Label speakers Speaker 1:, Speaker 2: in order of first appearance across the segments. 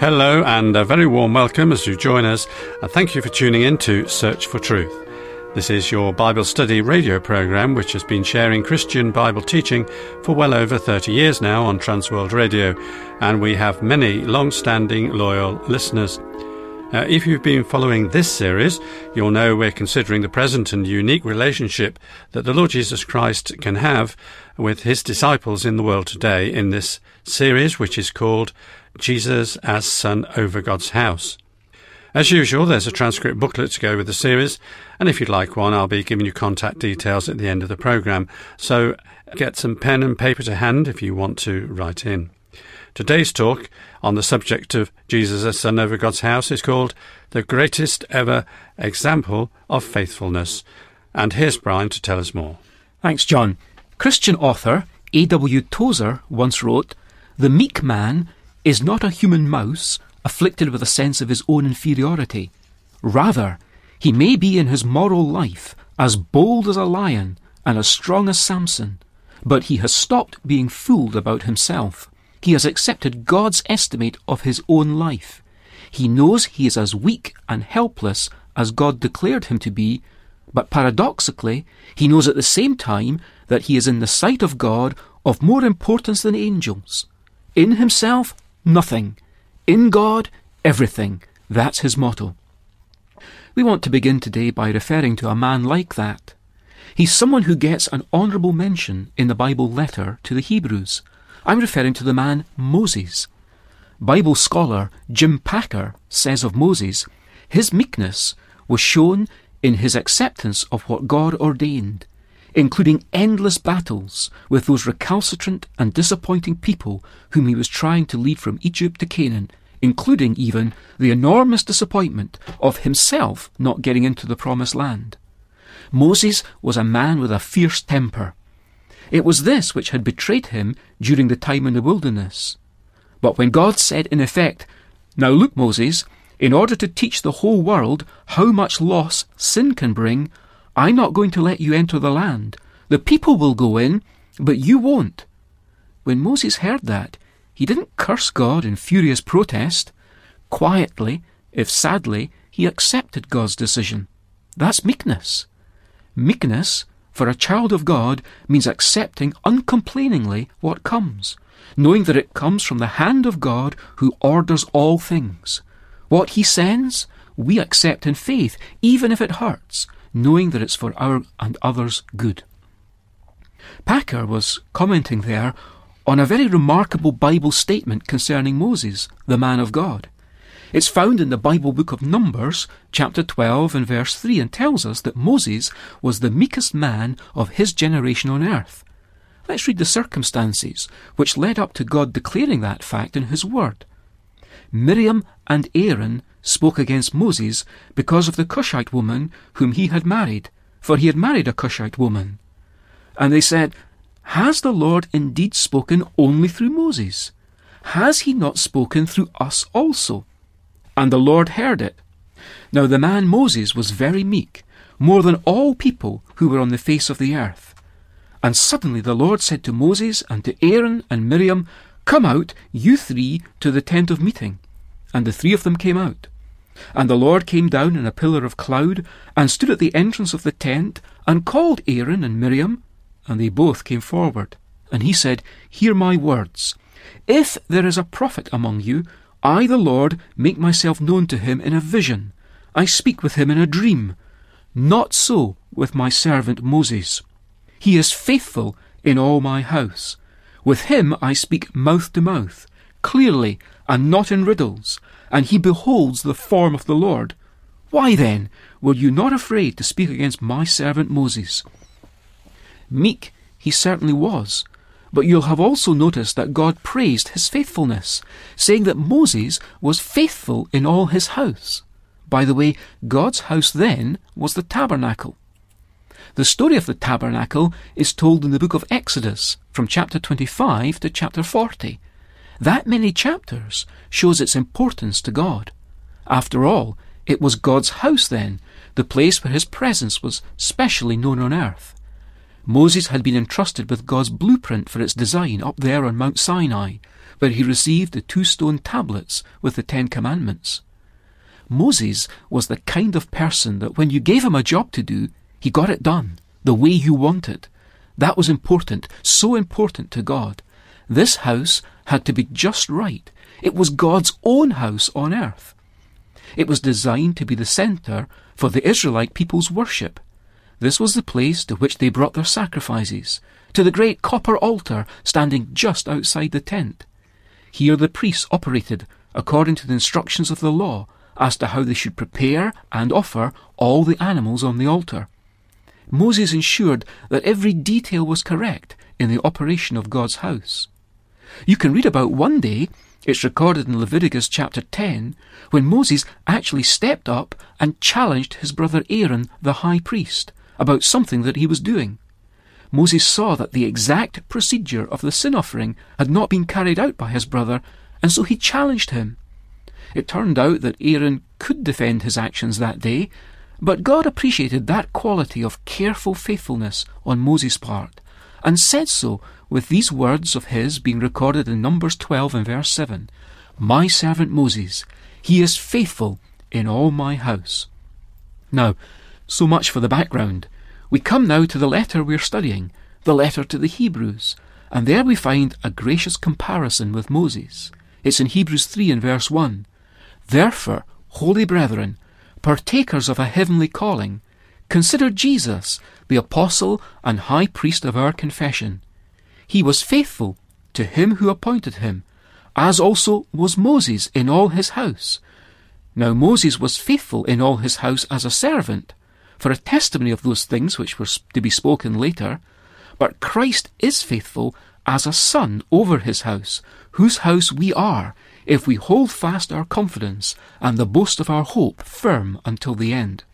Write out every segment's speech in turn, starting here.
Speaker 1: Hello, and a very warm welcome as you join us, and thank you for tuning in to Search for Truth. This is your Bible study radio program, which has been sharing Christian Bible teaching for well over 30 years now on Transworld Radio, and we have many long standing, loyal listeners. Now, if you've been following this series, you'll know we're considering the present and unique relationship that the Lord Jesus Christ can have with his disciples in the world today in this series, which is called Jesus as Son over God's House. As usual, there's a transcript booklet to go with the series, and if you'd like one, I'll be giving you contact details at the end of the programme. So get some pen and paper to hand if you want to write in. Today's talk on the subject of Jesus as Son over God's House is called The Greatest Ever Example of Faithfulness. And here's Brian to tell us more.
Speaker 2: Thanks, John. Christian author A.W. Tozer once wrote The meek man is not a human mouse afflicted with a sense of his own inferiority. Rather, he may be in his moral life as bold as a lion and as strong as Samson, but he has stopped being fooled about himself. He has accepted God's estimate of his own life. He knows he is as weak and helpless as God declared him to be, but paradoxically, he knows at the same time that he is in the sight of God of more importance than angels. In himself, nothing. In God, everything. That's his motto. We want to begin today by referring to a man like that. He's someone who gets an honourable mention in the Bible letter to the Hebrews. I'm referring to the man Moses. Bible scholar Jim Packer says of Moses, his meekness was shown in his acceptance of what God ordained including endless battles with those recalcitrant and disappointing people whom he was trying to lead from Egypt to Canaan, including even the enormous disappointment of himself not getting into the promised land. Moses was a man with a fierce temper. It was this which had betrayed him during the time in the wilderness. But when God said, in effect, Now look, Moses, in order to teach the whole world how much loss sin can bring, I'm not going to let you enter the land. The people will go in, but you won't. When Moses heard that, he didn't curse God in furious protest. Quietly, if sadly, he accepted God's decision. That's meekness. Meekness, for a child of God, means accepting uncomplainingly what comes, knowing that it comes from the hand of God who orders all things. What he sends, we accept in faith, even if it hurts, knowing that it's for our and others' good. Packer was commenting there on a very remarkable Bible statement concerning Moses, the man of God. It's found in the Bible book of Numbers, chapter 12 and verse 3, and tells us that Moses was the meekest man of his generation on earth. Let's read the circumstances which led up to God declaring that fact in his word. Miriam and Aaron spoke against Moses because of the Cushite woman whom he had married, for he had married a Cushite woman. And they said, Has the Lord indeed spoken only through Moses? Has he not spoken through us also? And the Lord heard it. Now the man Moses was very meek, more than all people who were on the face of the earth. And suddenly the Lord said to Moses and to Aaron and Miriam, Come out, you three, to the tent of meeting. And the three of them came out. And the Lord came down in a pillar of cloud, and stood at the entrance of the tent, and called Aaron and Miriam, and they both came forward. And he said, Hear my words. If there is a prophet among you, I, the Lord, make myself known to him in a vision. I speak with him in a dream. Not so with my servant Moses. He is faithful in all my house. With him I speak mouth to mouth, clearly, and not in riddles, and he beholds the form of the Lord. Why then were you not afraid to speak against my servant Moses? Meek he certainly was, but you'll have also noticed that God praised his faithfulness, saying that Moses was faithful in all his house. By the way, God's house then was the tabernacle. The story of the tabernacle is told in the book of Exodus, from chapter 25 to chapter 40. That many chapters shows its importance to God. After all, it was God's house then, the place where his presence was specially known on earth. Moses had been entrusted with God's blueprint for its design up there on Mount Sinai, where he received the two stone tablets with the Ten Commandments. Moses was the kind of person that when you gave him a job to do, he got it done the way you wanted. That was important, so important to God. This house had to be just right. It was God's own house on earth. It was designed to be the centre for the Israelite people's worship. This was the place to which they brought their sacrifices, to the great copper altar standing just outside the tent. Here the priests operated according to the instructions of the law as to how they should prepare and offer all the animals on the altar. Moses ensured that every detail was correct in the operation of God's house. You can read about one day, it's recorded in Leviticus chapter 10, when Moses actually stepped up and challenged his brother Aaron, the high priest, about something that he was doing. Moses saw that the exact procedure of the sin offering had not been carried out by his brother, and so he challenged him. It turned out that Aaron could defend his actions that day, but God appreciated that quality of careful faithfulness on Moses' part, and said so with these words of his being recorded in Numbers 12 and verse 7 My servant Moses, he is faithful in all my house. Now, so much for the background. We come now to the letter we're studying, the letter to the Hebrews, and there we find a gracious comparison with Moses. It's in Hebrews 3 and verse 1. Therefore, holy brethren, partakers of a heavenly calling, consider Jesus, the apostle and high priest of our confession. He was faithful to him who appointed him, as also was Moses in all his house. Now Moses was faithful in all his house as a servant, for a testimony of those things which were to be spoken later, but Christ is faithful as a son over his house, whose house we are, if we hold fast our confidence and the boast of our hope firm until the end.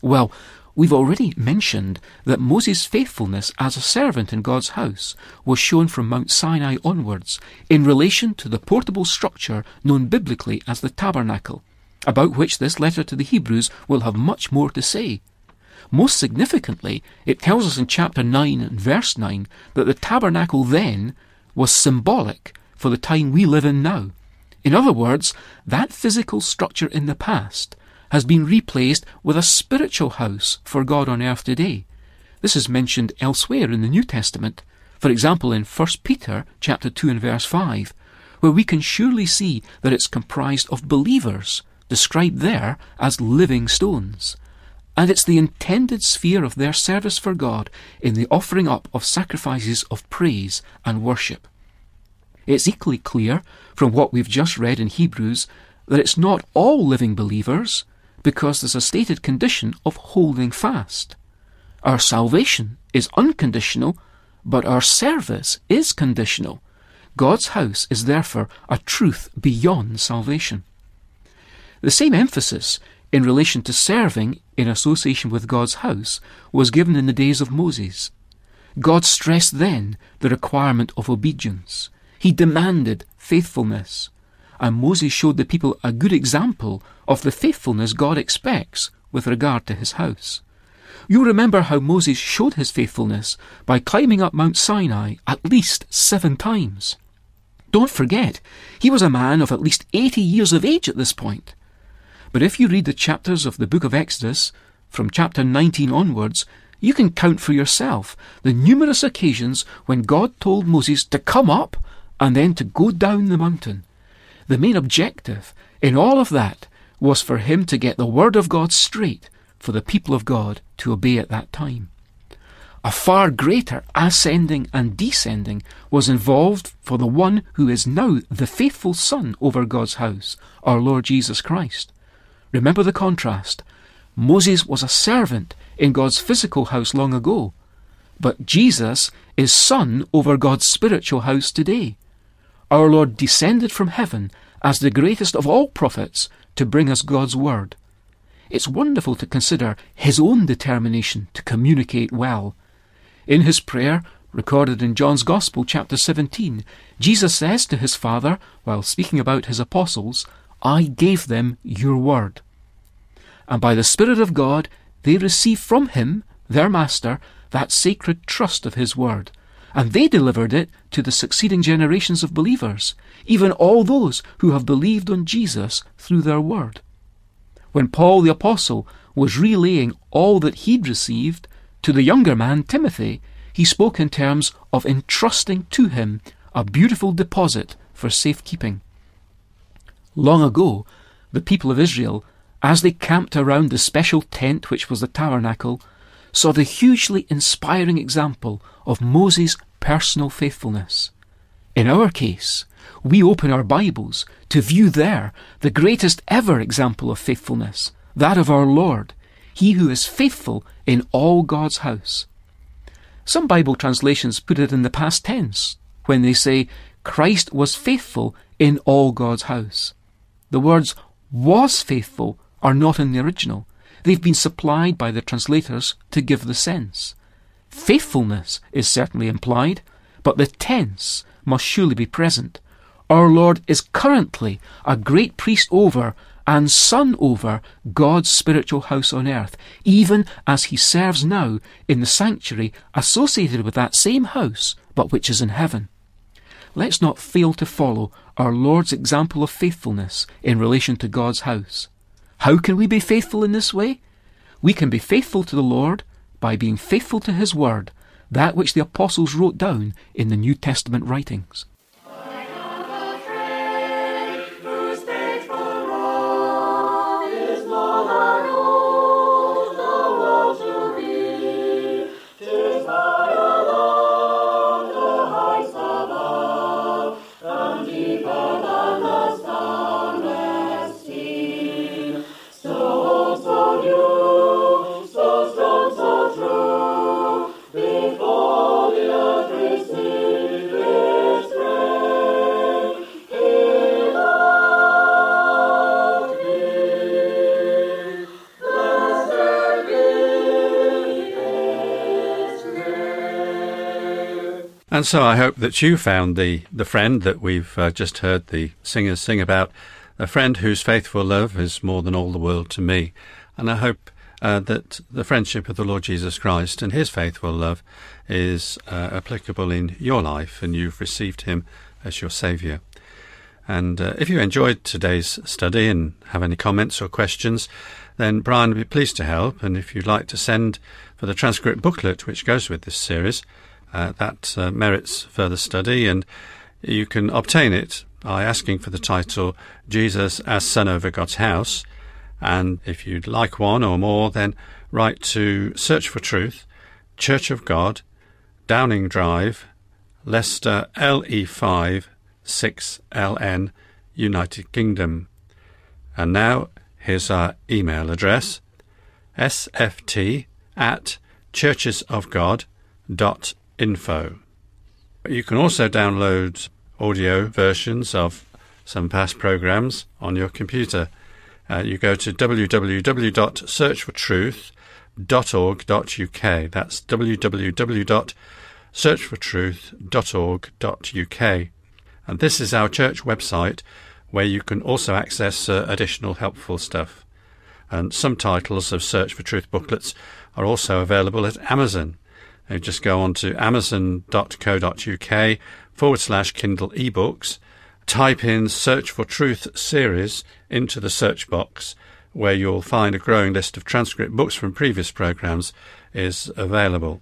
Speaker 2: Well, we've already mentioned that Moses' faithfulness as a servant in God's house was shown from Mount Sinai onwards in relation to the portable structure known biblically as the tabernacle, about which this letter to the Hebrews will have much more to say. Most significantly, it tells us in chapter 9 and verse 9 that the tabernacle then was symbolic for the time we live in now. In other words, that physical structure in the past has been replaced with a spiritual house for God on earth today. This is mentioned elsewhere in the New Testament, for example in 1 Peter chapter 2 and verse 5, where we can surely see that it's comprised of believers, described there as living stones. And it's the intended sphere of their service for God in the offering up of sacrifices of praise and worship. It's equally clear from what we've just read in Hebrews that it's not all living believers because there's a stated condition of holding fast. Our salvation is unconditional, but our service is conditional. God's house is therefore a truth beyond salvation. The same emphasis in relation to serving in association with God's house was given in the days of Moses. God stressed then the requirement of obedience. He demanded faithfulness. And Moses showed the people a good example of the faithfulness God expects with regard to his house. You remember how Moses showed his faithfulness by climbing up Mount Sinai at least seven times. Don't forget, he was a man of at least 80 years of age at this point. But if you read the chapters of the book of Exodus, from chapter 19 onwards, you can count for yourself the numerous occasions when God told Moses to come up and then to go down the mountain. The main objective in all of that was for him to get the Word of God straight for the people of God to obey at that time. A far greater ascending and descending was involved for the one who is now the faithful Son over God's house, our Lord Jesus Christ. Remember the contrast. Moses was a servant in God's physical house long ago, but Jesus is Son over God's spiritual house today our Lord descended from heaven as the greatest of all prophets to bring us God's word. It's wonderful to consider his own determination to communicate well. In his prayer, recorded in John's Gospel, chapter 17, Jesus says to his Father, while speaking about his apostles, I gave them your word. And by the Spirit of God, they receive from him, their Master, that sacred trust of his word and they delivered it to the succeeding generations of believers, even all those who have believed on Jesus through their word. When Paul the Apostle was relaying all that he'd received to the younger man Timothy, he spoke in terms of entrusting to him a beautiful deposit for safekeeping. Long ago, the people of Israel, as they camped around the special tent which was the tabernacle, saw the hugely inspiring example of Moses' personal faithfulness. In our case, we open our Bibles to view there the greatest ever example of faithfulness, that of our Lord, he who is faithful in all God's house. Some Bible translations put it in the past tense when they say, Christ was faithful in all God's house. The words was faithful are not in the original. They've been supplied by the translators to give the sense. Faithfulness is certainly implied, but the tense must surely be present. Our Lord is currently a great priest over and son over God's spiritual house on earth, even as he serves now in the sanctuary associated with that same house, but which is in heaven. Let's not fail to follow our Lord's example of faithfulness in relation to God's house. How can we be faithful in this way? We can be faithful to the Lord by being faithful to His Word, that which the apostles wrote down in the New Testament writings.
Speaker 1: And so I hope that you found the, the friend that we've uh, just heard the singers sing about, a friend whose faithful love is more than all the world to me. And I hope uh, that the friendship of the Lord Jesus Christ and his faithful love is uh, applicable in your life and you've received him as your Saviour. And uh, if you enjoyed today's study and have any comments or questions, then Brian would be pleased to help. And if you'd like to send for the transcript booklet which goes with this series, uh, that uh, merits further study, and you can obtain it by asking for the title Jesus as Son over God's House. And if you'd like one or more, then write to Search for Truth, Church of God, Downing Drive, Leicester LE5 6LN, United Kingdom. And now here's our email address sft at churchesofgod.org info. You can also download audio versions of some past programs on your computer. Uh, you go to www.searchfortruth.org.uk. That's www.searchfortruth.org.uk. And this is our church website where you can also access uh, additional helpful stuff. And some titles of Search for Truth booklets are also available at Amazon. Just go on to amazon.co.uk forward slash Kindle ebooks, type in Search for Truth series into the search box, where you'll find a growing list of transcript books from previous programs is available.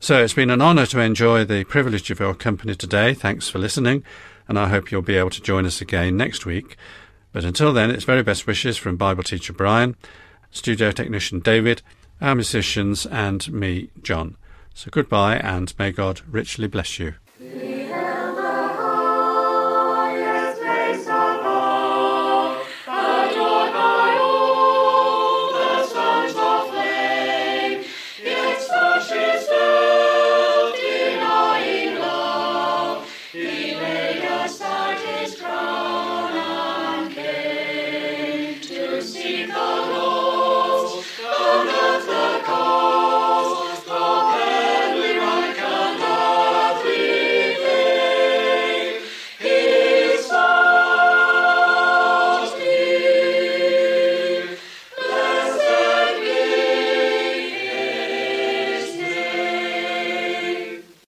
Speaker 1: So it's been an honour to enjoy the privilege of your company today. Thanks for listening, and I hope you'll be able to join us again next week. But until then, it's very best wishes from Bible teacher Brian, studio technician David, our musicians, and me, John. So goodbye, and may God richly bless you.